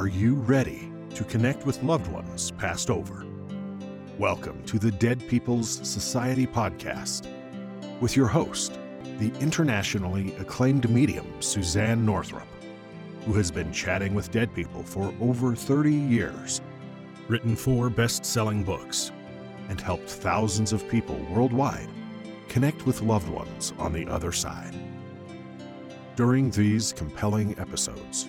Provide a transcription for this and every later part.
Are you ready to connect with loved ones passed over? Welcome to the Dead People's Society podcast with your host, the internationally acclaimed medium Suzane Northrop, who has been chatting with dead people for over 30 years, written four best selling books, and helped thousands of people worldwide connect with loved ones on the other side. During these compelling episodes,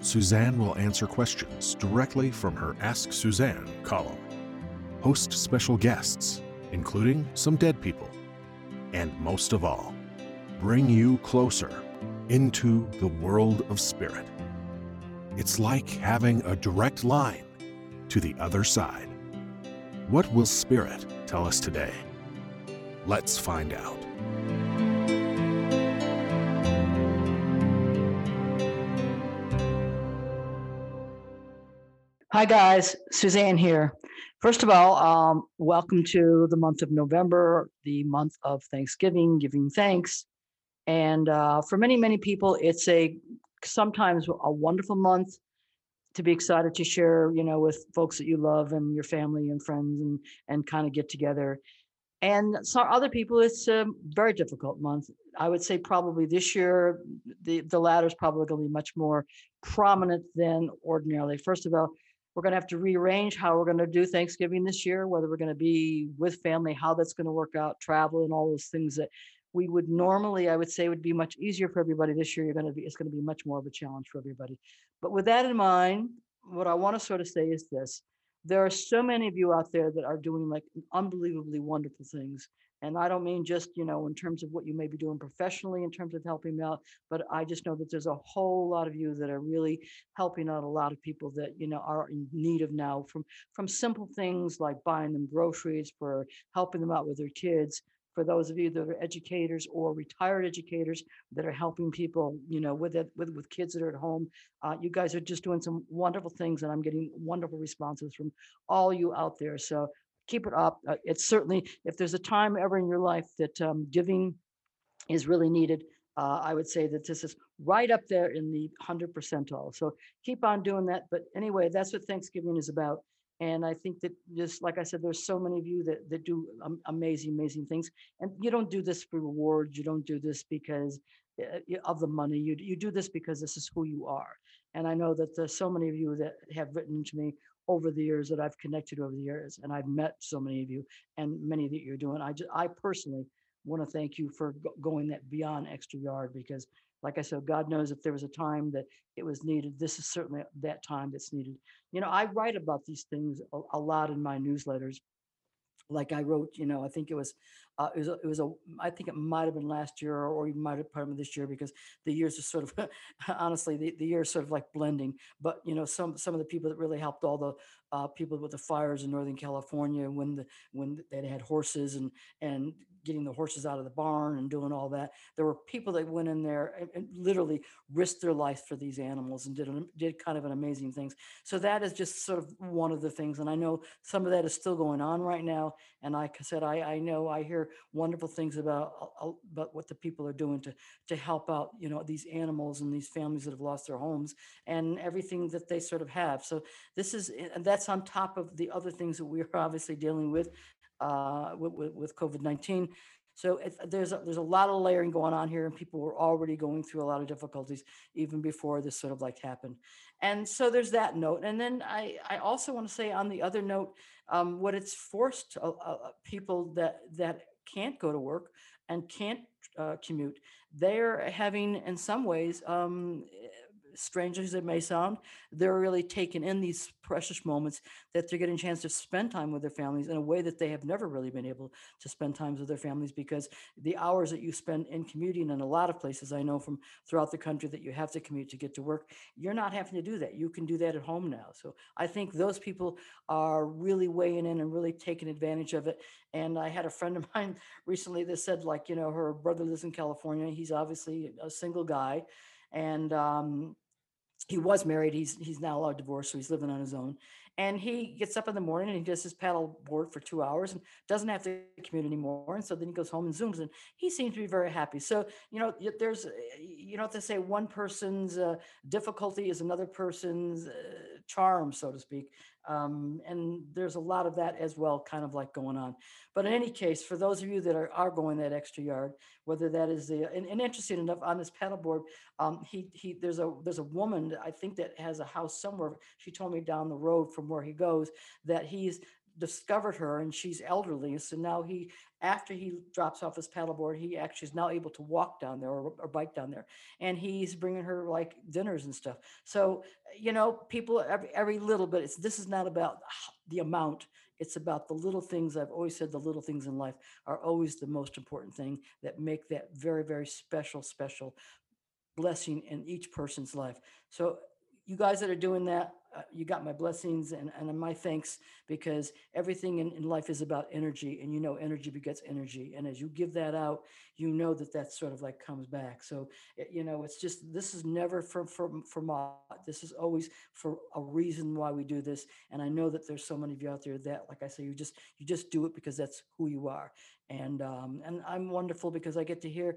Suzane will answer questions directly from her Ask Suzane column, host special guests, including some dead people, and most of all, bring you closer into the world of spirit. It's like having a direct line to the other side. What will Spirit tell us today? Let's find out. Hi, guys. Suzane here. First of all, um, welcome to the month of November, the month of Thanksgiving, giving thanks. And uh, for many, many people, it's a sometimes a wonderful month to be excited to share, you know, with folks that you love and your family and friends and and kind of get together. And so other people, it's a very difficult month. I would say probably this year, the the latter is probably going to be much more prominent than ordinarily. First of all, we're going to have to rearrange how we're going to do Thanksgiving this year, whether we're going to be with family, how that's going to work out, travel, and all those things that we would normally, I would say, would be much easier for everybody this year. You're going to be, it's going to be much more of a challenge for everybody. But with that in mind, what I want to sort of say is this: there are so many of you out there that are doing like unbelievably wonderful things. And I don't mean just, you know, in terms of what you may be doing professionally in terms of helping out, but I just know that there's a whole lot of you that are really helping out a lot of people that, you know, are in need of now from from simple things like buying them groceries for helping them out with their kids for those of you that are educators or retired educators that are helping people, you know, with it, with, with kids that are at home. Uh, you guys are just doing some wonderful things and I'm getting wonderful responses from all you out there. So keep it up. Uh, it's certainly, if there's a time ever in your life that um, giving is really needed, uh, I would say that this is right up there in the 100 percentile. So keep on doing that. But anyway, that's what Thanksgiving is about. And I think that just like I said, there's so many of you that, that do um, amazing, amazing things. And you don't do this for rewards. You don't do this because uh, of the money. You, you do this because this is who you are. And I know that there's so many of you that have written to me over the years that I've connected over the years, and I've met so many of you and many that you're doing. I just, I personally want to thank you for go- going that beyond extra yard because like I said, God knows if there was a time that it was needed, this is certainly that time that's needed. You know, I write about these things a, a lot in my newsletters. Like I wrote, you know, I think it was, uh, it was, a, it was a, I think it might have been last year or you might have of this year because the years are sort of, honestly, the, the years sort of like blending. But you know, some some of the people that really helped all the uh, people with the fires in Northern California when the when they had horses and and getting the horses out of the barn and doing all that. There were people that went in there and, and literally risked their life for these animals and did did kind of an amazing things. So that is just sort of one of the things. And I know some of that is still going on right now. And like I said, I, I know I hear wonderful things about uh, uh, about what the people are doing to to help out, you know, these animals and these families that have lost their homes and everything that they sort of have. So this is and that's on top of the other things that we're obviously dealing with uh, with, with, COVID 19. So there's a, there's a lot of layering going on here, and people were already going through a lot of difficulties even before this sort of like happened. And so there's that note. And then I I also want to say on the other note, um, what it's forced uh, uh, people that that can't go to work and can't uh, commute, they're having in some ways um, strange as it may sound, they're really taking in these precious moments that they're getting a chance to spend time with their families in a way that they have never really been able to spend times with their families because the hours that you spend in commuting in a lot of places I know from throughout the country that you have to commute to get to work, you're not having to do that. You can do that at home now. So I think those people are really weighing in and really taking advantage of it. And I had a friend of mine recently that said, like, you know, her brother lives in California. He's obviously a single guy. And um, he was married. He's he's now a divorced, so he's living on his own. And he gets up in the morning and he does his paddle board for two hours and doesn't have to commute anymore. And so then he goes home and zooms, and he seems to be very happy. So you know, there's you know, to say one person's uh, difficulty is another person's uh, charm, so to speak. Um, and there's a lot of that as well, kind of like going on. But in any case, for those of you that are, are going that extra yard, whether that is the and, and interesting enough on this paddleboard, um, he he there's a there's a woman I think that has a house somewhere. She told me down the road from where he goes that he's discovered her and she's elderly. So now he, after he drops off his paddleboard, he actually is now able to walk down there or, or bike down there. And he's bringing her like dinners and stuff. So, you know, people, every, every little bit, it's, this is not about the amount. It's about the little things. I've always said the little things in life are always the most important thing that make that very, very special, special blessing in each person's life. So you guys that are doing that, uh, you got my blessings and, and my thanks because everything in, in life is about energy and you know energy begets energy and as you give that out you know that that sort of like comes back. So it, you know it's just this is never for for for mod this is always for a reason why we do this and i know that there's so many of you out there that like i say you just you just do it because that's who you are. And um and i'm wonderful because i get to hear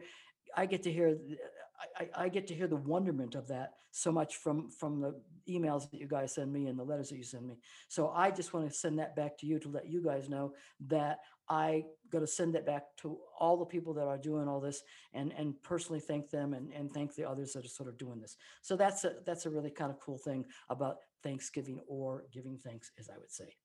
I get to hear I, I get to hear the wonderment of that so much from from the emails that you guys send me and the letters that you send me. So I just want to send that back to you to let you guys know that I got to send that back to all the people that are doing all this and and personally thank them and, and thank the others that are sort of doing this. So that's a that's a really kind of cool thing about Thanksgiving or giving thanks, as I would say.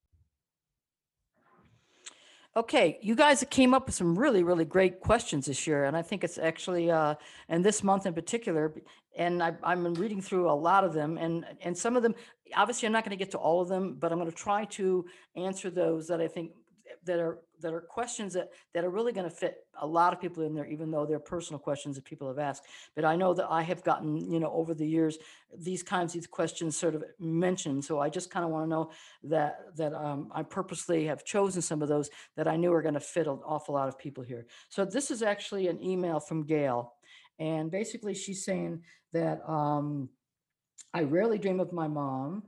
Okay, you guys came up with some really, really great questions this year, and I think it's actually, uh, and this month in particular, and I, I'm reading through a lot of them, and and some of them, obviously, I'm not going to get to all of them, but I'm going to try to answer those that I think that are that are questions that that are really going to fit a lot of people in there even though they're personal questions that people have asked. But i know that i have gotten you know over the years these kinds of questions sort of mentioned. So i just kind of want to know that that um, i purposely have chosen some of those that i knew are going to fit an awful lot of people here. So this is actually an email from gail. And basically she's saying that um, i rarely dream of my mom.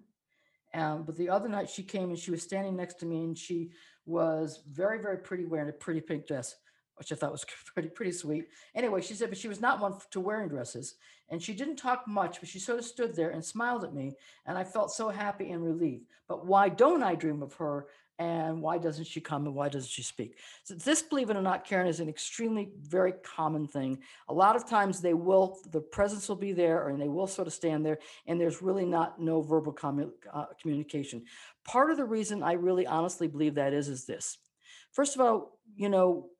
Um, but the other night she came and she was standing next to me and she was very, very pretty wearing a pretty pink dress, which I thought was pretty, pretty sweet. Anyway, she said, but she was not one to wearing dresses. And she didn't talk much, but she sort of stood there and smiled at me. And I felt so happy and relieved. But why don't I dream of her and why doesn't she come and why doesn't she speak so this believe it or not karen is an extremely very common thing a lot of times they will the presence will be there and they will sort of stand there and there's really not no verbal commu- uh, communication part of the reason i really honestly believe that is is this first of all you know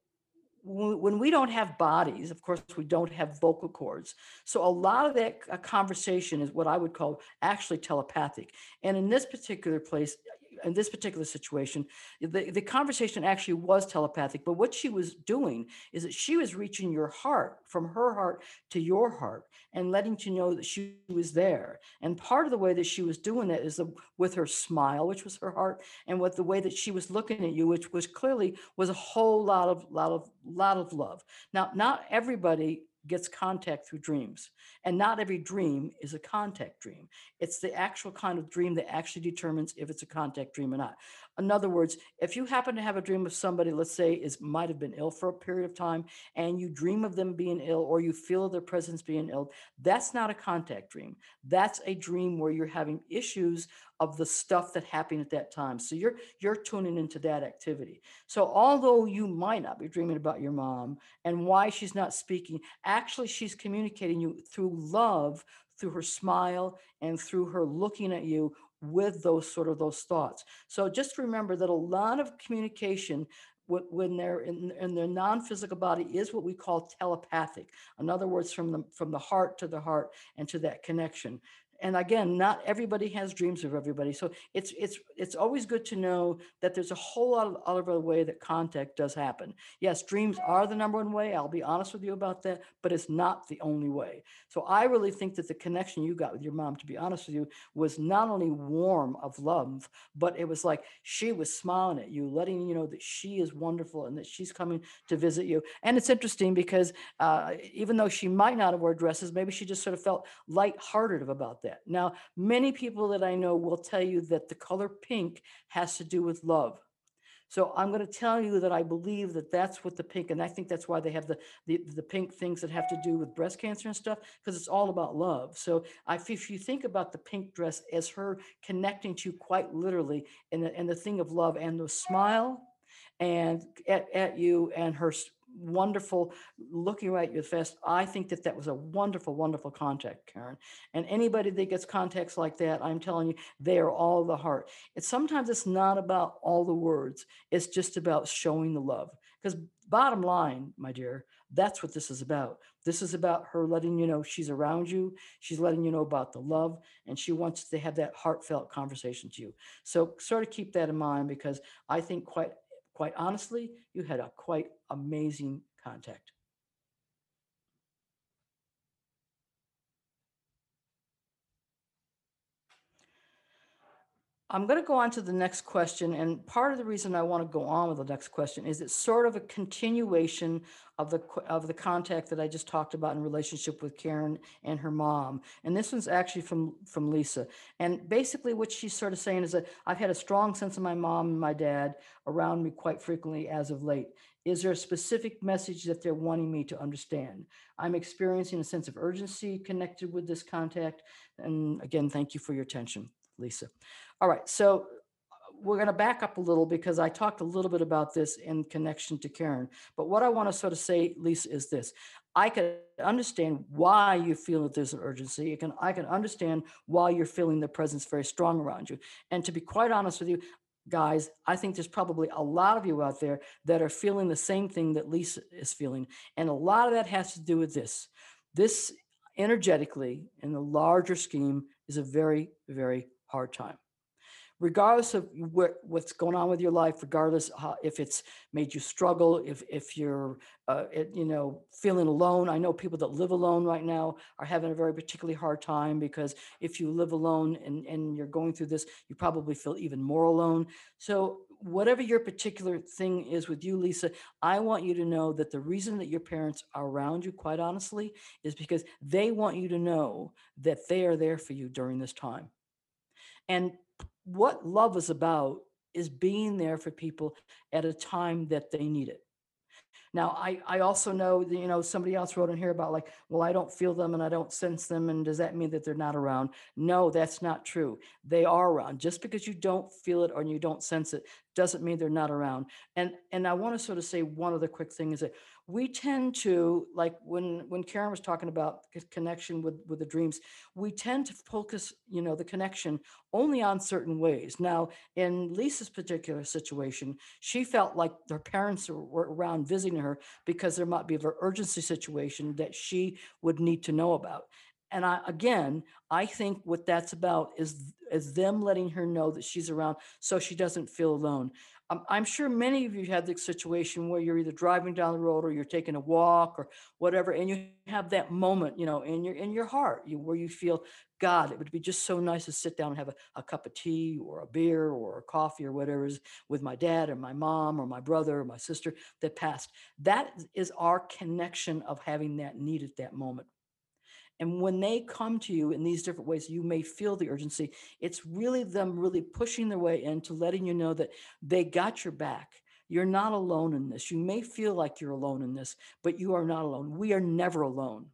when we don't have bodies, of course, we don't have vocal cords. So a lot of that uh, conversation is what I would call actually telepathic. And in this particular place, in this particular situation, the, the conversation actually was telepathic. But what she was doing is that she was reaching your heart from her heart to your heart and letting you know that she was there. And part of the way that she was doing that is the, with her smile, which was her heart, and with the way that she was looking at you, which was clearly was a whole lot of lot of lot of love. Now, not everybody gets contact through dreams. And not every dream is a contact dream. It's the actual kind of dream that actually determines if it's a contact dream or not. In other words, if you happen to have a dream of somebody, let's say, is might have been ill for a period of time, and you dream of them being ill or you feel their presence being ill, that's not a contact dream. That's a dream where you're having issues of the stuff that happened at that time. So you're you're tuning into that activity. So although you might not be dreaming about your mom and why she's not speaking, actually she's communicating you through love, through her smile and through her looking at you with those sort of those thoughts. So just remember that a lot of communication when they're in, in their non-physical body is what we call telepathic. In other words, from the from the heart to the heart and to that connection and again not everybody has dreams of everybody. So it's it's it's always good to know that there's a whole lot of other way that contact does happen. Yes dreams are the number one way i'll be honest with you about that but it's not the only way. So i really think that the connection you got with your mom to be honest with you was not only warm of love but it was like she was smiling at you letting you know that she is wonderful and that she's coming to visit you. And it's interesting because uh, even though she might not have worn dresses maybe she just sort of felt lighthearted about that that. Now, many people that I know will tell you that the color pink has to do with love. So I'm going to tell you that I believe that that's what the pink, and I think that's why they have the the, the pink things that have to do with breast cancer and stuff, because it's all about love. So if you think about the pink dress as her connecting to you quite literally, and the, and the thing of love and the smile, and at, at you and her wonderful looking right at your face. I think that that was a wonderful, wonderful contact, Karen. And anybody that gets contacts like that, I'm telling you, they are all the heart. It's sometimes it's not about all the words. It's just about showing the love. Because bottom line, my dear, that's what this is about. This is about her letting you know she's around you. She's letting you know about the love, and she wants to have that heartfelt conversation to you. So sort of keep that in mind because I think quite quite honestly, you had a quite amazing contact. I'm going to go on to the next question. And part of the reason I want to go on with the next question is it's sort of a continuation of the of the contact that I just talked about in relationship with Karen and her mom. And this one's actually from from Lisa. And basically what she's sort of saying is that I've had a strong sense of my mom and my dad around me quite frequently as of late. Is there a specific message that they're wanting me to understand? I'm experiencing a sense of urgency connected with this contact. And again, thank you for your attention, Lisa. All right, so uh, we're going to back up a little because I talked a little bit about this in connection to Karen. But what I want to sort of say, Lisa, is this. I can understand why you feel that there's an urgency. I can, I can understand why you're feeling the presence very strong around you. And to be quite honest with you, guys, I think there's probably a lot of you out there that are feeling the same thing that Lisa is feeling. And a lot of that has to do with this. This energetically, in the larger scheme, is a very, very hard time regardless of what, what's going on with your life, regardless how, if it's made you struggle, if if you're uh, it, you know feeling alone. I know people that live alone right now are having a very particularly hard time because if you live alone and and you're going through this, you probably feel even more alone. So whatever your particular thing is with you, Lisa, I want you to know that the reason that your parents are around you, quite honestly, is because they want you to know that they are there for you during this time. And what love is about is being there for people at a time that they need it. Now, I, I also know that, you know, somebody else wrote in here about like, well, I don't feel them and I don't sense them. And does that mean that they're not around? No, that's not true. They are around. Just because you don't feel it or you don't sense it doesn't mean they're not around. And and I want to sort of say one other quick thing is that we tend to like when when Karen was talking about connection with with the dreams, we tend to focus, you know, the connection only on certain ways. Now, in Lisa's particular situation, she felt like her parents were were around visiting her because there might be an urgency situation that she would need to know about. And I, again, I think what that's about is is them letting her know that she's around so she doesn't feel alone. I'm sure many of you had the situation where you're either driving down the road or you're taking a walk or whatever, and you have that moment, you know, in your in your heart, you, where you feel, God, it would be just so nice to sit down and have a, a cup of tea or a beer or a coffee or whatever is with my dad or my mom or my brother or my sister that passed. That is our connection of having that need at that moment. And when they come to you in these different ways, you may feel the urgency. It's really them really pushing their way into letting you know that they got your back. You're not alone in this. You may feel like you're alone in this, but you are not alone. We are never alone.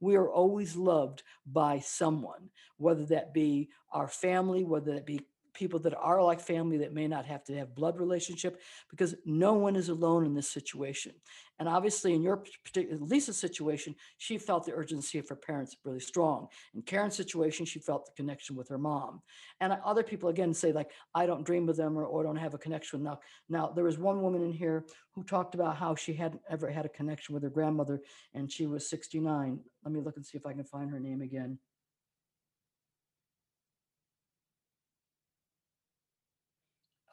We are always loved by someone, whether that be our family, whether that be people that are like family that may not have to have blood relationship because no one is alone in this situation. And obviously in your particular lisa's situation she felt the urgency of her parents really strong. In karen's situation she felt the connection with her mom. And other people again say like i don't dream of them or, or don't have a connection now now there was one woman in here who talked about how she hadn't ever had a connection with her grandmother and she was 69 let me look and see if i can find her name again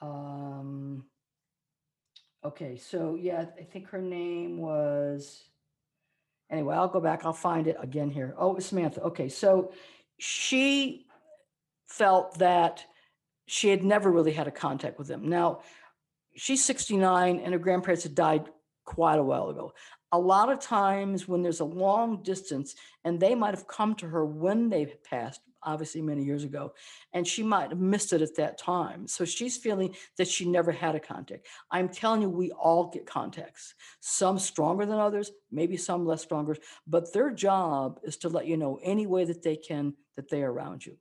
Um, okay, so yeah, I think her name was, anyway, I'll go back, I'll find it again here. Oh, it was Samantha. Okay, so she felt that she had never really had a contact with them. Now, she's 69 and her grandparents had died quite a while ago. A lot of times when there's a long distance and they might have come to her when they passed, obviously many years ago, and she might have missed it at that time. So she's feeling that she never had a contact. I'm telling you, we all get contacts, some stronger than others, maybe some less stronger, but their job is to let you know any way that they can that they're around you.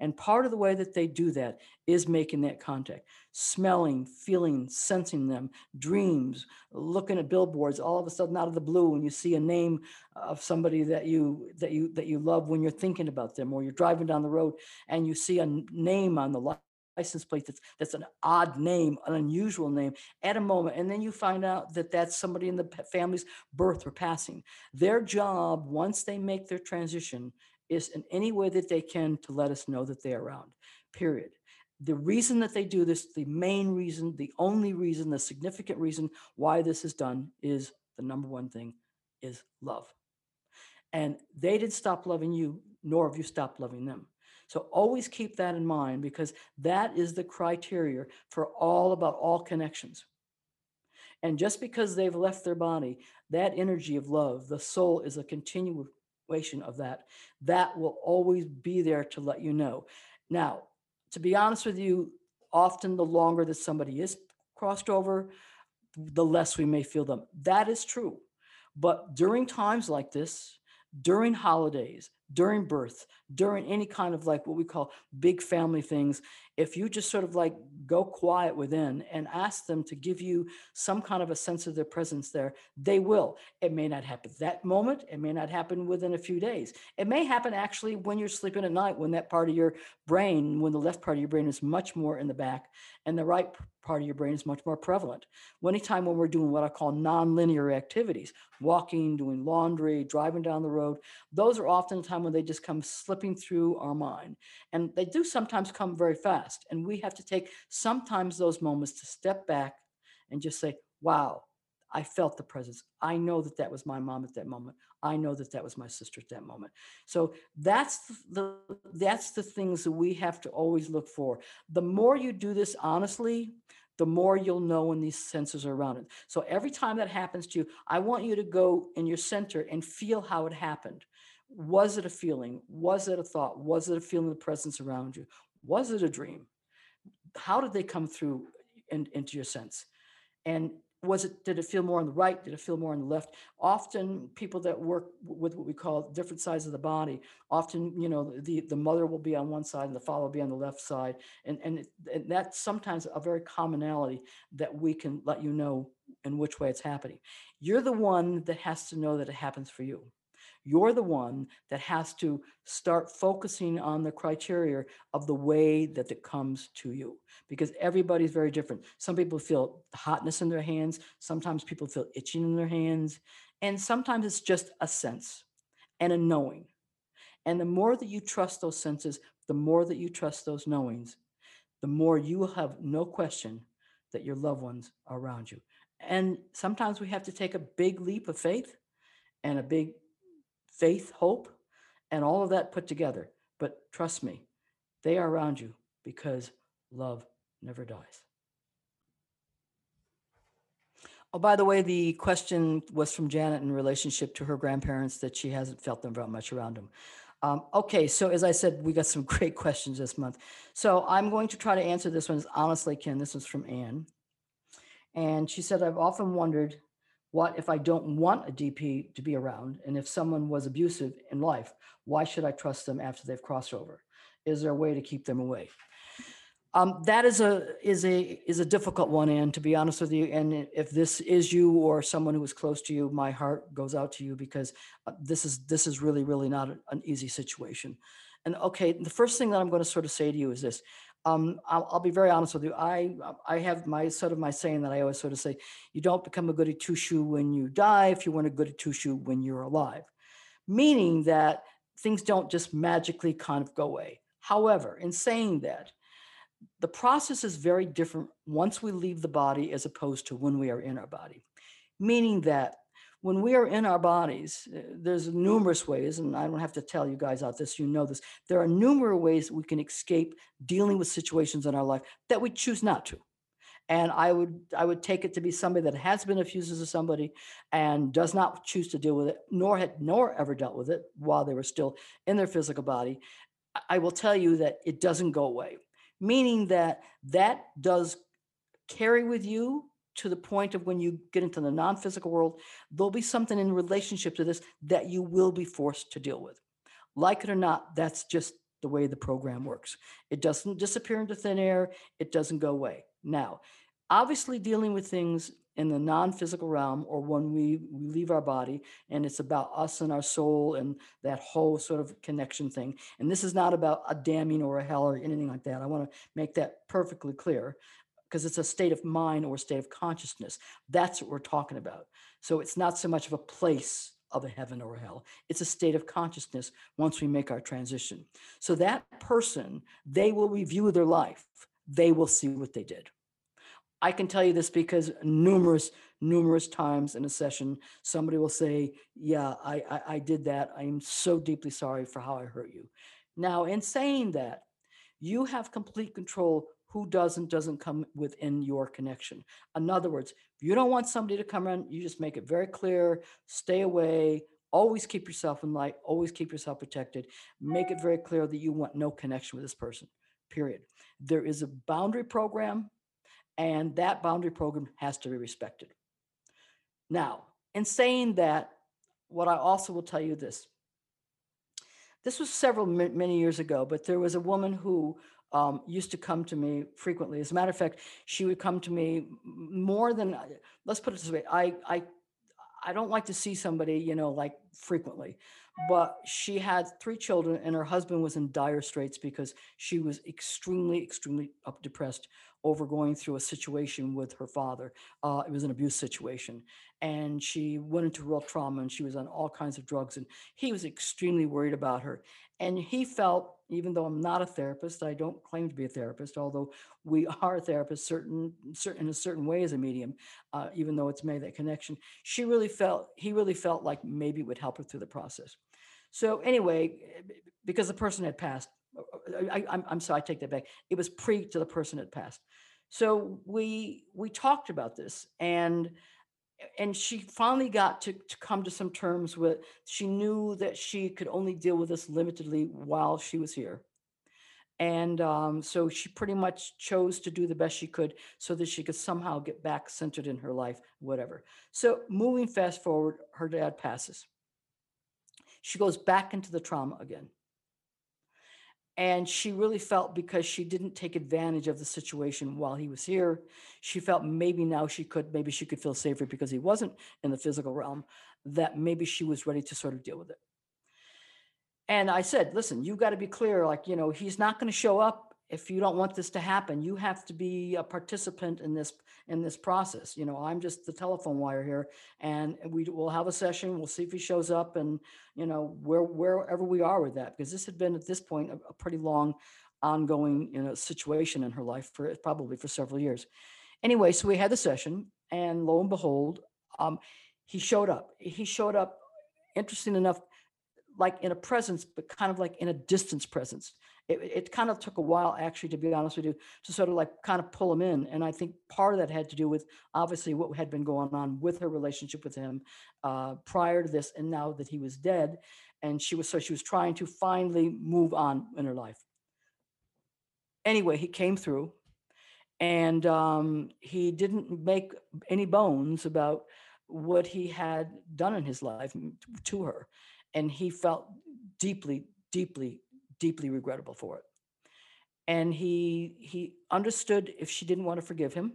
And part of the way that they do that is making that contact, smelling, feeling, sensing them, dreams, looking at billboards, all of a sudden out of the blue when you see a name of somebody that you that you that you love when you're thinking about them or you're driving down the road and you see a name on the license plate that's that's an odd name, an unusual name at a moment, and then you find out that that's somebody in the family's birth or passing. Their job, once they make their transition, is in any way that they can to let us know that they're around, period. The reason that they do this, the main reason, the only reason, the significant reason why this is done is the number one thing is love. And they didn't stop loving you, nor have you stopped loving them. So always keep that in mind because that is the criteria for all about all connections. And just because they've left their body, that energy of love, the soul is a continual of that, that will always be there to let you know. Now, to be honest with you, often the longer that somebody is crossed over, the less we may feel them. That is true. But during times like this, during holidays, during birth, during any kind of like what we call big family things, if you just sort of like go quiet within and ask them to give you some kind of a sense of their presence there, they will. It may not happen that moment. It may not happen within a few days. It may happen actually when you're sleeping at night, when that part of your brain, when the left part of your brain is much more in the back and the right part of your brain is much more prevalent. Anytime when we're doing what I call nonlinear activities, walking, doing laundry, driving down the road, those are often the time they just come slipping through our mind. And they do sometimes come very fast. And we have to take sometimes those moments to step back and just say, wow, I felt the presence. I know that that was my mom at that moment. I know that that was my sister at that moment. So that's the that's the things that we have to always look for. The more you do this honestly, the more you'll know when these senses are around it. So every time that happens to you, I want you to go in your center and feel how it happened. Was it a feeling? Was it a thought? Was it a feeling of presence around you? Was it a dream? How did they come through in, into your sense? And was it did it feel more on the right did it feel more on the left often people that work with what we call different sides of the body often you know the the mother will be on one side and the father will be on the left side and and, it, and that's sometimes a very commonality that we can let you know in which way it's happening you're the one that has to know that it happens for you you're the one that has to start focusing on the criteria of the way that it comes to you because everybody's very different. Some people feel hotness in their hands, sometimes people feel itching in their hands, and sometimes it's just a sense and a knowing. And the more that you trust those senses, the more that you trust those knowings, the more you will have no question that your loved ones are around you. And sometimes we have to take a big leap of faith and a big faith, hope, and all of that put together. But trust me, they are around you because love never dies. Oh, by the way, the question was from Janet in relationship to her grandparents that she hasn't felt them very much around them. Um, okay, so as I said, we got some great questions this month. So I'm going to try to answer this one as honestly Ken. This is from Anne. And she said, I've often wondered what if I don't want a DP to be around? And if someone was abusive in life, why should I trust them after they've crossed over? Is there a way to keep them away? Um, that is a is a is a difficult one, and to be honest with you, and if this is you or someone who is close to you, my heart goes out to you because uh, this is this is really really not an easy situation. And okay, the first thing that I'm going to sort of say to you is this: um, I'll, I'll, be very honest with you. I I have my sort of my saying that I always sort of say, you don't become a goody two shoe when you die. If you want a goody two shoe when you're alive, meaning that things don't just magically kind of go away. However, in saying that, the process is very different once we leave the body as opposed to when we are in our body. Meaning that when we are in our bodies, uh, there's numerous ways, and I don't have to tell you guys out this, you know this. There are numerous ways we can escape dealing with situations in our life that we choose not to. And I would I would take it to be somebody that has been abusive to somebody and does not choose to deal with it, nor had nor ever dealt with it while they were still in their physical body. I will tell you that it doesn't go away, meaning that that does carry with you to the point of when you get into the non-physical world, there'll be something in relationship to this that you will be forced to deal with. Like it or not, that's just the way the program works. It doesn't disappear into thin air, it doesn't go away. Now, obviously dealing with things in the non-physical realm or when we, we leave our body and it's about us and our soul and that whole sort of connection thing and this is not about a damning or a hell or anything like that i want to make that perfectly clear because it's a state of mind or a state of consciousness. That's what we're talking about. So it's not so much of a place of a heaven or a hell. It's a state of consciousness once we make our transition. So that person they will review their life. They will see what they did. I can tell you this because numerous, numerous times in a session, somebody will say, Yeah, I, I, I did that. I am so deeply sorry for how I hurt you. Now, in saying that, you have complete control who does and doesn't come within your connection. In other words, if you don't want somebody to come in, you just make it very clear, stay away, always keep yourself in light, always keep yourself protected. Make it very clear that you want no connection with this person, period. There is a boundary program and that boundary program has to be respected. Now, in saying that, what I also will tell you this. This was several many years ago, but there was a woman who um, used to come to me frequently. As a matter of fact, she would come to me more than. Let's put it this way: I I I don't like to see somebody, you know, like frequently, but she had three children and her husband was in dire straits because she was extremely, extremely up depressed over going through a situation with her father. Uh, it was an abuse situation. And she went into real trauma and she was on all kinds of drugs. And he was extremely worried about her. And he felt, even though I'm not a therapist, I don't claim to be a therapist, although we are therapists certain, certain in a certain way as a medium, uh, even though it's made that connection. She really felt, he really felt like maybe it would help her through the process. So anyway, because the person had passed, I, I'm, I'm sorry, I take that back. It was pre to the person had passed. So we we talked about this and and she finally got to, to come to some terms with she knew that she could only deal with this limitedly while she was here. And um, so she pretty much chose to do the best she could so that she could somehow get back centered in her life whatever. So moving fast forward her dad passes. She goes back into the trauma again and she really felt because she didn't take advantage of the situation while he was here, she felt maybe now she could, maybe she could feel safer because he wasn't in the physical realm, that maybe she was ready to sort of deal with it. And I said, listen, you've got to be clear. Like, you know, he's not going to show up if you don't want this to happen, you have to be a participant in this in this process. You know, I'm just the telephone wire here, and we will have a session. We'll see if he shows up, and you know, where wherever we are with that, because this had been at this point a, a pretty long, ongoing you know situation in her life for probably for several years. Anyway, so we had the session, and lo and behold, um, he showed up. He showed up. Interesting enough, like in a presence, but kind of like in a distance presence it, it kind of took a while actually to be honest with you to sort of like kind of pull him in and i think part of that had to do with obviously what had been going on with her relationship with him uh, prior to this and now that he was dead and she was so she was trying to finally move on in her life. Anyway he came through and um, he didn't make any bones about what he had done in his life to her and he felt deeply deeply deeply regrettable for it. And he he understood if she didn't want to forgive him.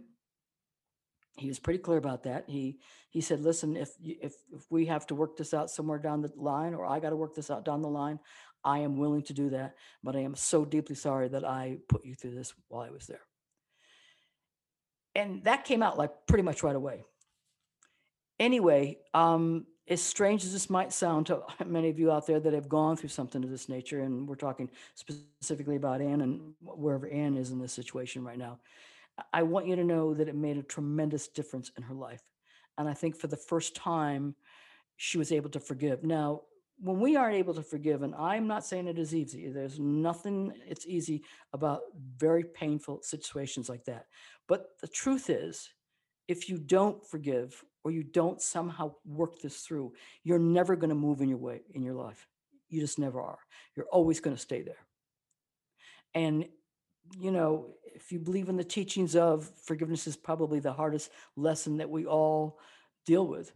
He was pretty clear about that. He he said, "Listen, if if if we have to work this out somewhere down the line, or I got to work this out down the line, I am willing to do that. But I am so deeply sorry that I put you through this while I was there." And that came out like pretty much right away. Anyway, um, as strange as this might sound to many of you out there that have gone through something of this nature, and we're talking specifically about Anne and wherever Anne is in this situation right now, I want you to know that it made a tremendous difference in her life. And I think for the first time, she was able to forgive. Now, when we aren't able to forgive, and I'm not saying it is easy, there's nothing it's easy about very painful situations like that. But the truth is, if you don't forgive or you don't somehow work this through, you're never going to move in your way in your life. You just never are. You're always going to stay there. And, you know, if you believe in the teachings of forgiveness is probably the hardest lesson that we all deal with.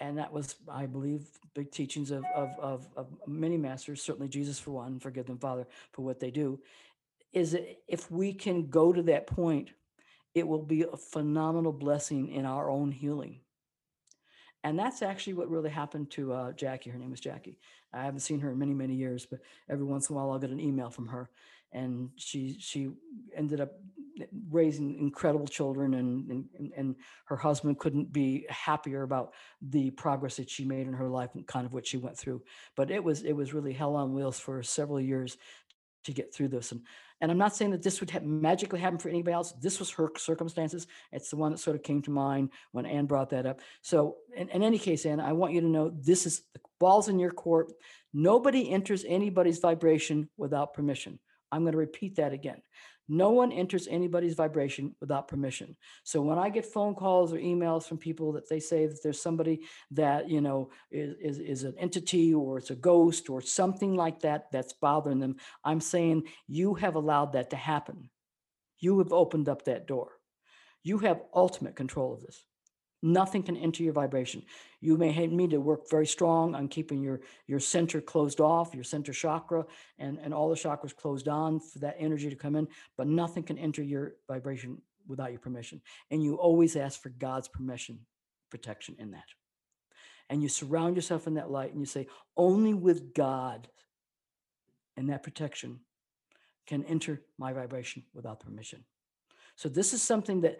And that was, I believe, big teachings of, of, of, of many masters, certainly Jesus for one, forgive them, Father, for what they do. Is if we can go to that point, it will be a phenomenal blessing in our own healing. And that's actually what really happened to uh, Jackie. Her name was Jackie. I haven't seen her in many, many years, but every once in a while I'll get an email from her. And she she ended up raising incredible children, and and, and her husband couldn't be happier about the progress that she made in her life and kind of what she went through. But it was it was really hell on wheels for several years to get through this. And and I'm not saying that this would have magically happen for anybody else. This was her circumstances. It's the one that sort of came to mind when Anne brought that up. So in, in any case, Anne, I want you to know this is the ball's in your court. Nobody enters anybody's vibration without permission. I'm going to repeat that again. No one enters anybody's vibration without permission. So when I get phone calls or emails from people that they say that there's somebody that, you know, is, is, is an entity or it's a ghost or something like that that's bothering them, I'm saying you have allowed that to happen. You have opened up that door. You have ultimate control of this. Nothing can enter your vibration. You may need me to work very strong on keeping your, your center closed off, your center chakra, and, and all the chakras closed on for that energy to come in, but nothing can enter your vibration without your permission. And you always ask for God's permission, protection in that. And you surround yourself in that light and you say, only with God and that protection can enter my vibration without permission. So this is something that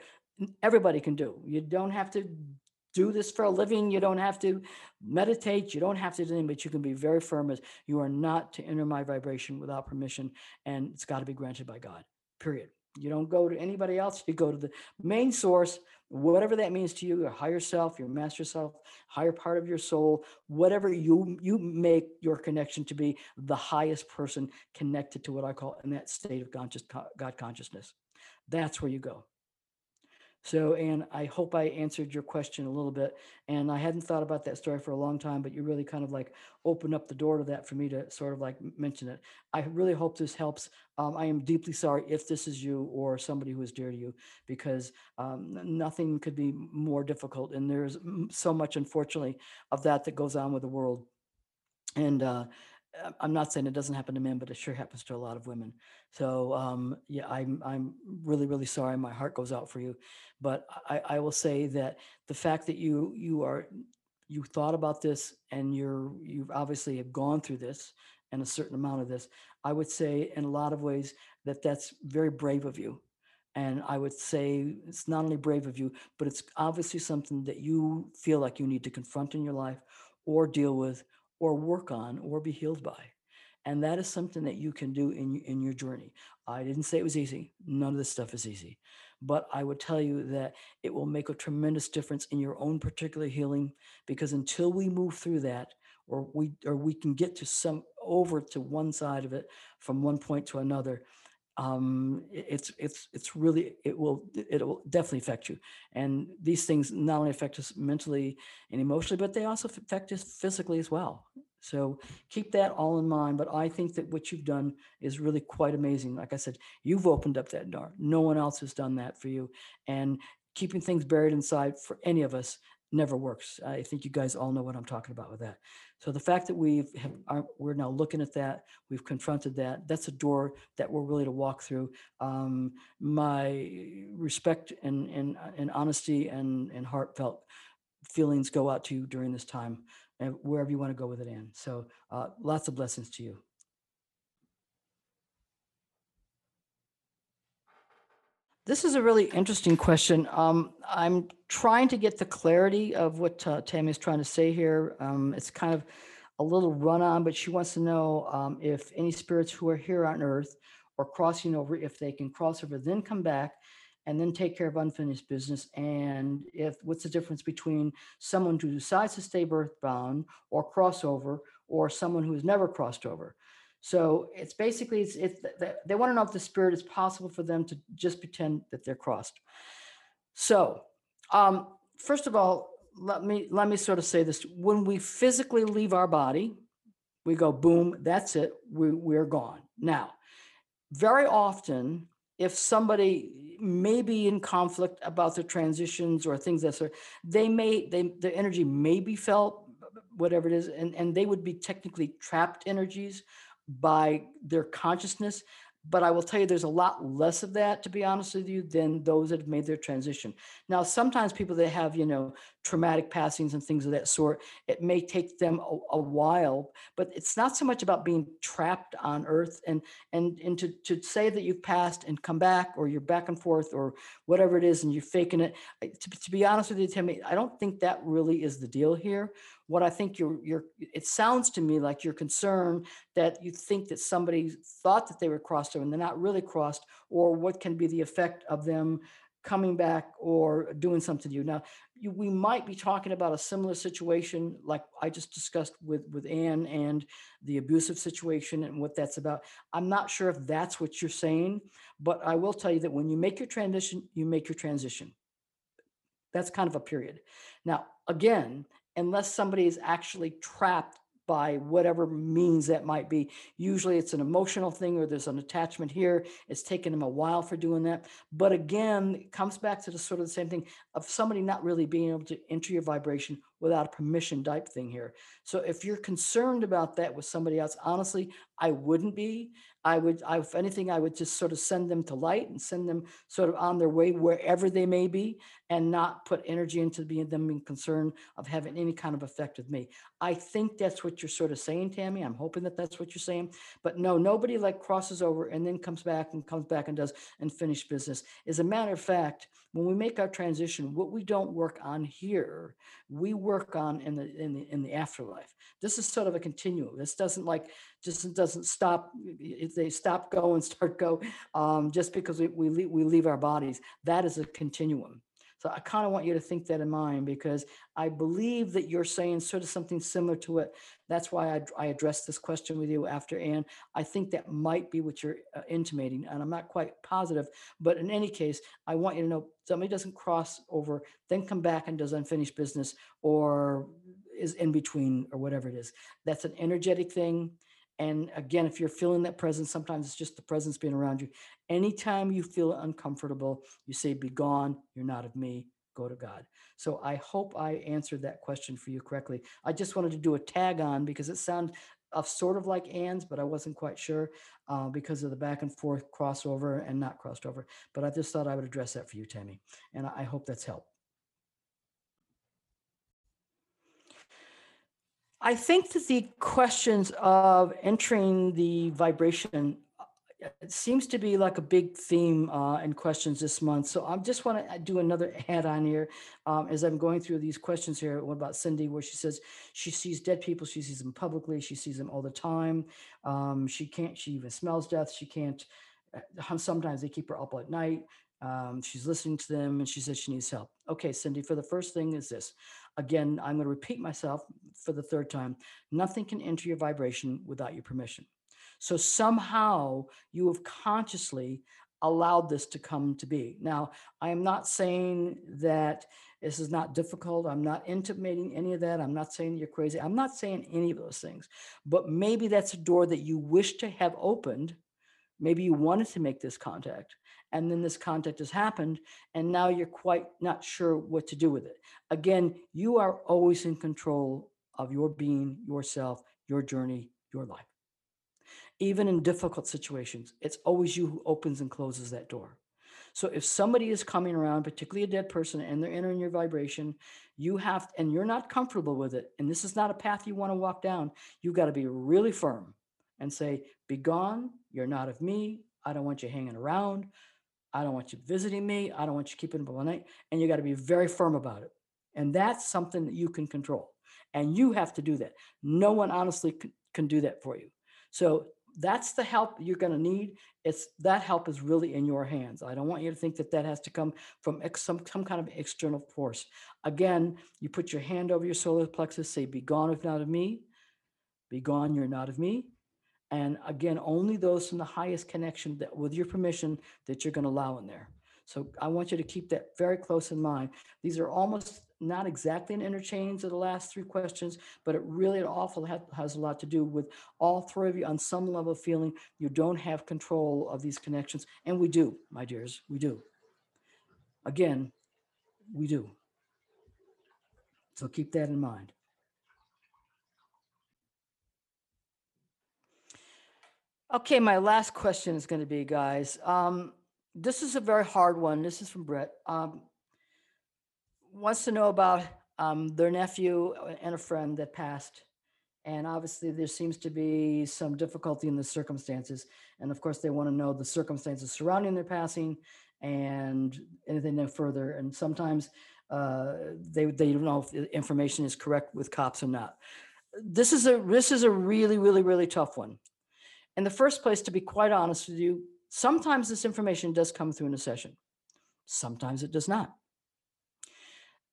everybody can do. You don't have to do this for a living. You don't have to meditate. You don't have to do anything, but you can be very firm as you are not to enter my vibration without permission. And it's got to be granted by God, period. You don't go to anybody else. You go to the main source, whatever that means to you, your higher self, your master self, higher part of your soul, whatever you you make your connection to be the highest person connected to what I call in that state of conscious God consciousness. That's where you go. So, and I hope I answered your question a little bit. And I hadn't thought about that story for a long time, but you really kind of like opened up the door to that for me to sort of like mention it. I really hope this helps. Um, I am deeply sorry if this is you or somebody who is dear to you, because um, nothing could be more difficult. And there's so much, unfortunately, of that that goes on with the world. And uh, uh, I'm not saying it doesn't happen to men, but it sure happens to a lot of women. So um, yeah, I'm I'm really really sorry. My heart goes out for you, but I, I will say that the fact that you you are you thought about this and you're you've obviously have gone through this and a certain amount of this. I would say in a lot of ways that that's very brave of you. And I would say it's not only brave of you, but it's obviously something that you feel like you need to confront in your life or deal with or work on or be healed by. And that is something that you can do in, in your journey. I didn't say it was easy. None of this stuff is easy. But I would tell you that it will make a tremendous difference in your own particular healing because until we move through that, or we or we can get to some over to one side of it from one point to another, um, it's it's it's really it will it will definitely affect you. And these things not only affect us mentally and emotionally but they also affect us physically as well. So keep that all in mind but i think that what you've done is really quite amazing. Like i said you've opened up that door. No one else has done that for you. And keeping things buried inside for any of us never works. I think you guys all know what I'm talking about with that. So the fact that we've have, are, we're now looking at that, we've confronted that. That's a door that we're really to walk through. Um, my respect and and and honesty and and heartfelt feelings go out to you during this time, and wherever you want to go with it, Anne. So uh, lots of blessings to you. This is a really interesting question. Um, I'm trying to get the clarity of what uh, Tammy is trying to say here. Um, it's kind of a little run on, but she wants to know um, if any spirits who are here on earth or crossing over, if they can cross over, then come back and then take care of unfinished business. And if what's the difference between someone who decides to stay earthbound or crossover or someone who has never crossed over? So it's basically it's, it's they want to know if the spirit is possible for them to just pretend that they're crossed. So um, first of all, let me let me sort of say this: when we physically leave our body, we go boom, that's it, we, we're gone. Now, very often, if somebody may be in conflict about the transitions or things that sort, they may, they, the energy may be felt, whatever it is, and, and they would be technically trapped energies by their consciousness. But I will tell you, there's a lot less of that, to be honest with you, than those that have made their transition. Now, sometimes people that have, you know, traumatic passings and things of that sort, it may take them a, a while, but it's not so much about being trapped on earth and and and to, to say that you've passed and come back or you're back and forth or whatever it is and you're faking it. To, to be honest with you, Timmy, I don't think that really is the deal here what I think you're you're it sounds to me like you're concerned that you think that somebody thought that they were crossed over and they're not really crossed, or what can be the effect of them coming back or doing something to you. Now, you, we might be talking about a similar situation like I just discussed with with Anne and the abusive situation and what that's about. I'm not sure if that's what you're saying, but I will tell you that when you make your transition, you make your transition. That's kind of a period. Now, again, unless somebody is actually trapped by whatever means that might be. Usually it's an emotional thing or there's an attachment here. It's taken them a while for doing that. But again, it comes back to the sort of the same thing of somebody not really being able to enter your vibration without a permission type thing here. So if you're concerned about that with somebody else, honestly, I wouldn't be. I would, I, if anything, I would just sort of send them to light and send them sort of on their way wherever they may be and not put energy into being them being concerned of having any kind of effect with me. I think that's what you're sort of saying, Tammy. I'm hoping that that's what you're saying. But no, nobody like crosses over and then comes back and comes back and does and unfinished business. As a matter of fact, when we make our transition, what we don't work on here, we work on in the in the in the afterlife. This is sort of a continuum. This doesn't like just doesn't stop. They stop go and start go, um, just because we we leave, we leave our bodies, that is a continuum. So I kind of want you to think that in mind because I believe that you're saying sort of something similar to it. That's why I, I addressed this question with you after Anne. I think that might be what you're uh, intimating, and I'm not quite positive. But in any case, I want you to know somebody doesn't cross over, then come back and does unfinished business or is in between or whatever it is. That's an energetic thing. And again, if you're feeling that presence, sometimes it's just the presence being around you. Anytime you feel uncomfortable, you say, Be gone, you're not of me, go to God. So I hope I answered that question for you correctly. I just wanted to do a tag on because it sounded of sort of like Anne's, but I wasn't quite sure uh, because of the back and forth crossover and not crossed over. But I just thought I would address that for you, Tammy. And I hope that's helped. I think that the questions of entering the vibration uh, seems to be like a big theme uh, in questions this month. So I just want to do another add on here um, as I'm going through these questions here. What about Cindy, where she says she sees dead people, she sees them publicly, she sees them all the time. Um, she can't, she even smells death. She can't, uh, sometimes they keep her up at night. Um, she's listening to them and she says she needs help. Okay, Cindy, for the first thing is this Again, I'm going to repeat myself for the third time. Nothing can enter your vibration without your permission. So somehow you have consciously allowed this to come to be. Now, I am not saying that this is not difficult. I'm not intimating any of that. I'm not saying you're crazy. I'm not saying any of those things. But maybe that's a door that you wish to have opened. Maybe you wanted to make this contact and then this contact has happened and now you're quite not sure what to do with it. Again you are always in control of your being yourself your journey your life. Even in difficult situations it's always you who opens and closes that door. So if somebody is coming around particularly a dead person and they're entering your vibration you have and you're not comfortable with it and this is not a path you want to walk down you've got to be really firm and say be gone you're not of me i don't want you hanging around I don't want you visiting me. I don't want you keeping up all night. And you got to be very firm about it. And that's something that you can control. And you have to do that. No one honestly can, do that for you. So that's the help you're going to need. It's that help is really in your hands. I don't want you to think that that has to come from ex, some, some kind of external force. Again, you put your hand over your solar plexus, say, Be gone if not of me. Be gone, you're not of me. And again, only those from the highest connection that with your permission that you're going to allow in there. So I want you to keep that very close in mind. These are almost not exactly an interchange of the last three questions, but it really an awful has a lot to do with all three of you on some level feeling you don't have control of these connections. And we do, my dears, we do. Again, we do. So keep that in mind. Okay, my last question is going to be, guys. Um, this is a very hard one. This is from Brett. Um, wants to know about um, their nephew and a friend that passed. And obviously, there seems to be some difficulty in the circumstances. And of course, they want to know the circumstances surrounding their passing and anything further. And sometimes uh, they they don't know if the information is correct with cops or not. This is a this is a really really really tough one. In the first place, to be quite honest with you, sometimes this information does come through in a session. Sometimes it does not.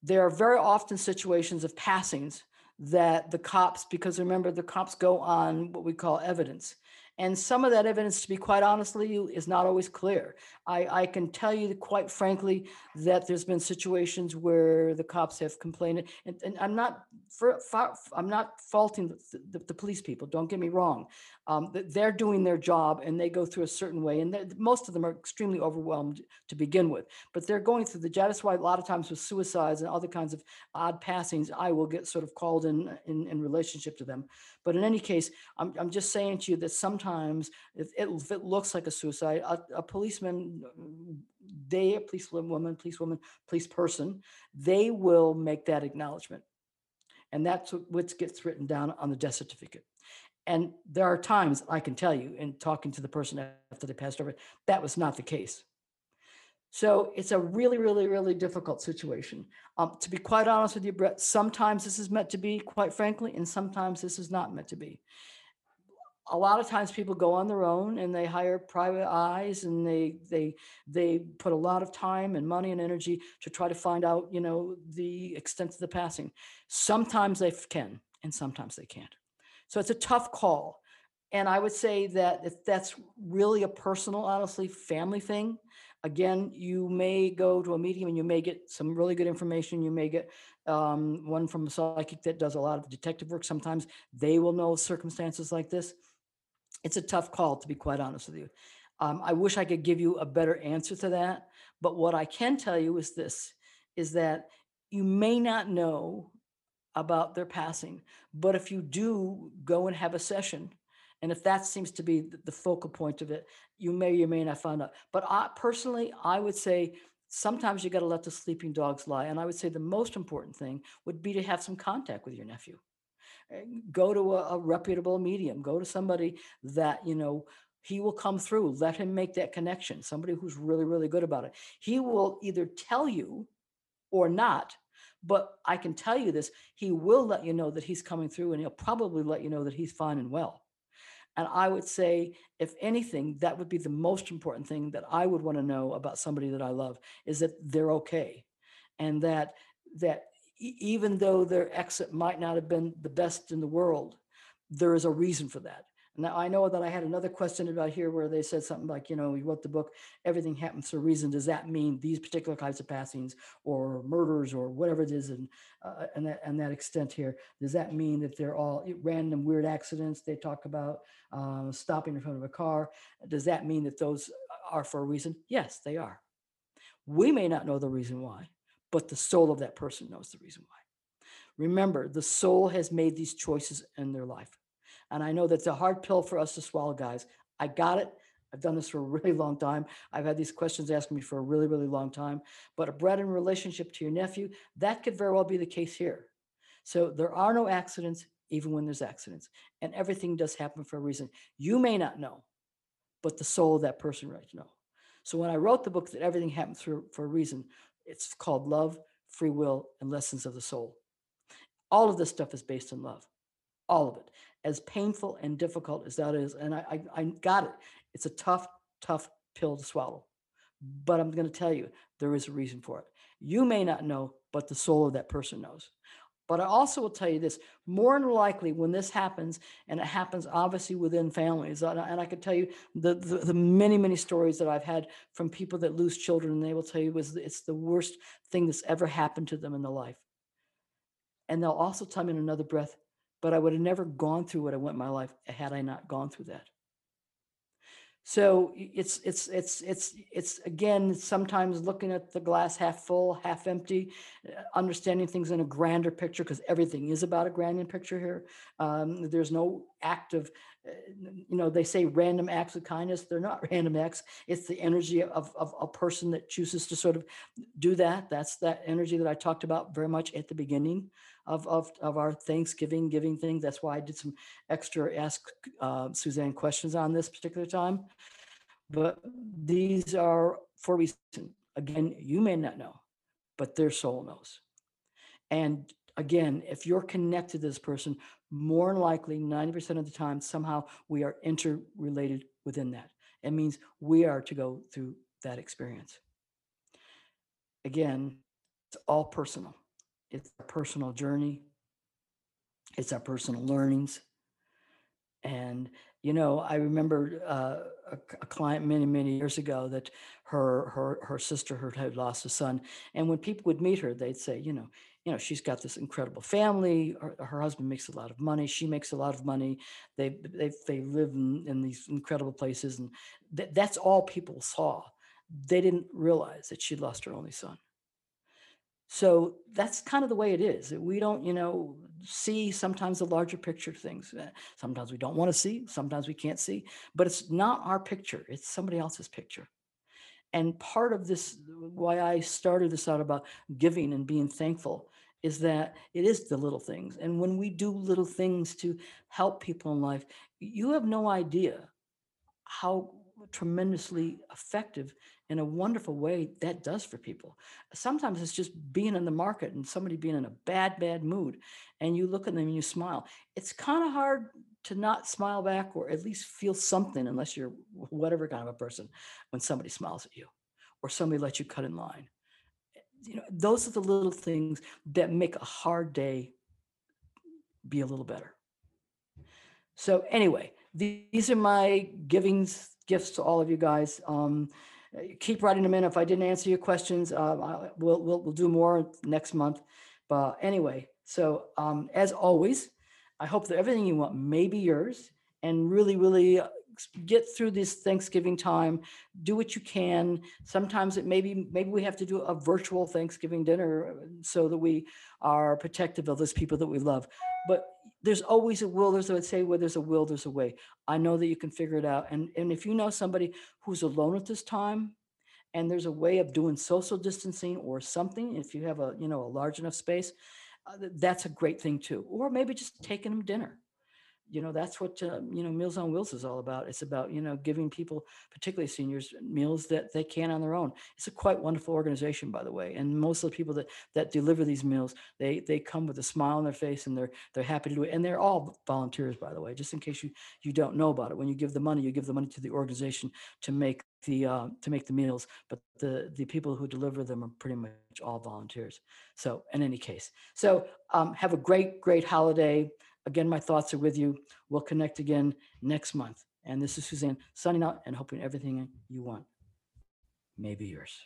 There are very often situations of passings that the cops, because remember, the cops go on what we call evidence. And some of that evidence, to be quite honestly, you is not always clear. I, I can tell you quite frankly that there's been situations where the cops have complained, and, and I'm not for, for, I'm not faulting the, the, the, police people. Don't get me wrong. Um, they're doing their job, and they go through a certain way, and most of them are extremely overwhelmed to begin with. But they're going through the. That's why a lot of times with suicides and other kinds of odd passings, I will get sort of called in in, in relationship to them. But in any case, I'm, I'm just saying to you that sometimes if it, if it looks like a suicide, a, a policeman, they, a police woman, police woman, police person, they will make that acknowledgement. And that's what gets written down on the death certificate. And there are times I can tell you in talking to the person after they passed over, that was not the case. So it's a really, really, really difficult situation. Um, to be quite honest with you, Brett, sometimes this is meant to be, quite frankly, and sometimes this is not meant to be. A lot of times people go on their own and they hire private eyes and they they they put a lot of time and money and energy to try to find out, you know, the extent of the passing. Sometimes they can and sometimes they can't. So it's a tough call. And I would say that if that's really a personal, honestly, family thing, Again, you may go to a medium and you may get some really good information. You may get um, one from a psychic that does a lot of detective work. Sometimes they will know circumstances like this. It's a tough call, to be quite honest with you. Um, I wish I could give you a better answer to that. But what I can tell you is this is that you may not know about their passing, but if you do go and have a session, and if that seems to be the focal point of it, you may or may not find out. But I, personally, I would say sometimes you got to let the sleeping dogs lie. And I would say the most important thing would be to have some contact with your nephew. Eh, go to a, a reputable medium. Go to somebody that you know he will come through. Let him make that connection. Somebody who's really, really good about it. He will either tell you or not but I can tell you this, he will let you know that he's coming through and he'll probably let you know that he's fine and well. And I would say, if anything, that would be the most important thing that I would want to know about somebody that I love is that they're okay. And that that even though their exit might not have been the best in the world, there is a reason for that. Now I know that I had another question about here where they said something like, you know, you wrote the book, everything happens for a reason. Does that mean these particular kinds of passings or murders or whatever it is, and uh, and that and that extent here? Does that mean that they're all random weird accidents? They talk about um, stopping in front of a car. Does that mean that those are for a reason? Yes, they are. We may not know the reason why, but the soul of that person knows the reason why. Remember, the soul has made these choices in their life. And I know that's a hard pill for us to swallow, guys. I got it. I've done this for a really long time. I've had these questions asked me for a really, really long time. But a Brett in relationship to your nephew, that could very well be the case here. So there are no accidents, even when there's accidents. And everything does happen for a reason. You may not know, but the soul of that person right know. So when I wrote the book that everything happens for, for a reason, it's called Love, Free Will, and Lessons of the Soul. All of this stuff is based in love. All of it as painful and difficult as that is, and I, I, I got it. It's a tough, tough pill to swallow. But I'm going to tell you, there is a reason for it. You may not know, but the soul of that person knows. But I also will tell you this more than likely, when this happens, and it happens obviously within families, and I, I could tell you the, the, the, many, many stories that I've had from people that lose children, and they will tell you was it's the worst thing that's ever happened to them in their life. And they'll also tell me in another breath, but I would have never gone through what I went my life had I not gone through that. So it's it's it's it's it's again sometimes looking at the glass half full, half empty, uh, understanding things in a grander picture because everything is about a grander picture here. Um, there's no act of, you know, they say random acts of kindness. They're not random acts. It's the energy of, of a person that chooses to sort of do that. That's that energy that I talked about very much at the beginning of, of, of our Thanksgiving giving thing. That's why I did some extra ask uh, Suzane questions on this particular time. But these are for a reason. Again, you may not know, but their soul knows. And again, if you're connected to this person, more likely, 90% of the time, somehow we are interrelated within that. It means we are to go through that experience. Again, it's all personal. It's a personal journey. It's our personal learnings. And, you know, I remember uh, a, a client many, many years ago that her, her, her sister had lost a son. And when people would meet her, they'd say, you know, you know, she's got this incredible family. Her, her husband makes a lot of money. She makes a lot of money. They, they, they live in, in these incredible places. And th- that's all people saw. They didn't realize that she'd lost her only son. So that's kind of the way it is. We don't, you know, see sometimes the larger picture things. Uh, Sometimes we don't want to see, sometimes we can't see, but it's not our picture, it's somebody else's picture. And part of this, why I started this out about giving and being thankful, is that it is the little things. And when we do little things to help people in life, you have no idea how tremendously effective in a wonderful way that does for people. Sometimes it's just being in the market and somebody being in a bad, bad mood, and you look at them and you smile. It's kind of hard to not smile back or at least feel something unless you're whatever kind of a person when somebody smiles at you or somebody lets you cut in line. You know, those are the little things that make a hard day be a little better. So anyway, these are my givings gifts to all of you guys. Um, keep writing them in. If I didn't answer your questions, uh, we'll, we'll we'll do more next month. But anyway, so um, as always, I hope that everything you want may be yours, and really, really uh, get through this Thanksgiving time. Do what you can. Sometimes it maybe maybe we have to do a virtual Thanksgiving dinner uh, so that we are protective of those people that we love. But there's always a will. There's I would say where there's a will, there's a way. I know that you can figure it out. And and if you know somebody who's alone at this time, and there's a way of doing social distancing or something, if you have a you know a large enough space, uh, that's a great thing too. Or maybe just taking them dinner you know that's what uh, you know meals on wheels is all about. It's about you know giving people particularly seniors meals that they can on their own. It's a quite wonderful organization by the way and most of the people that that deliver these meals they they come with a smile on their face and they're they're happy to do it. And they're all volunteers by the way just in case you you don't know about it. When you give the money you give the money to the organization to make the uh, to make the meals but the the people who deliver them are pretty much all volunteers. So in any case so um, have a great great holiday Again, my thoughts are with you. We'll connect again next month. And this is Suzane signing out and hoping everything you want may be yours.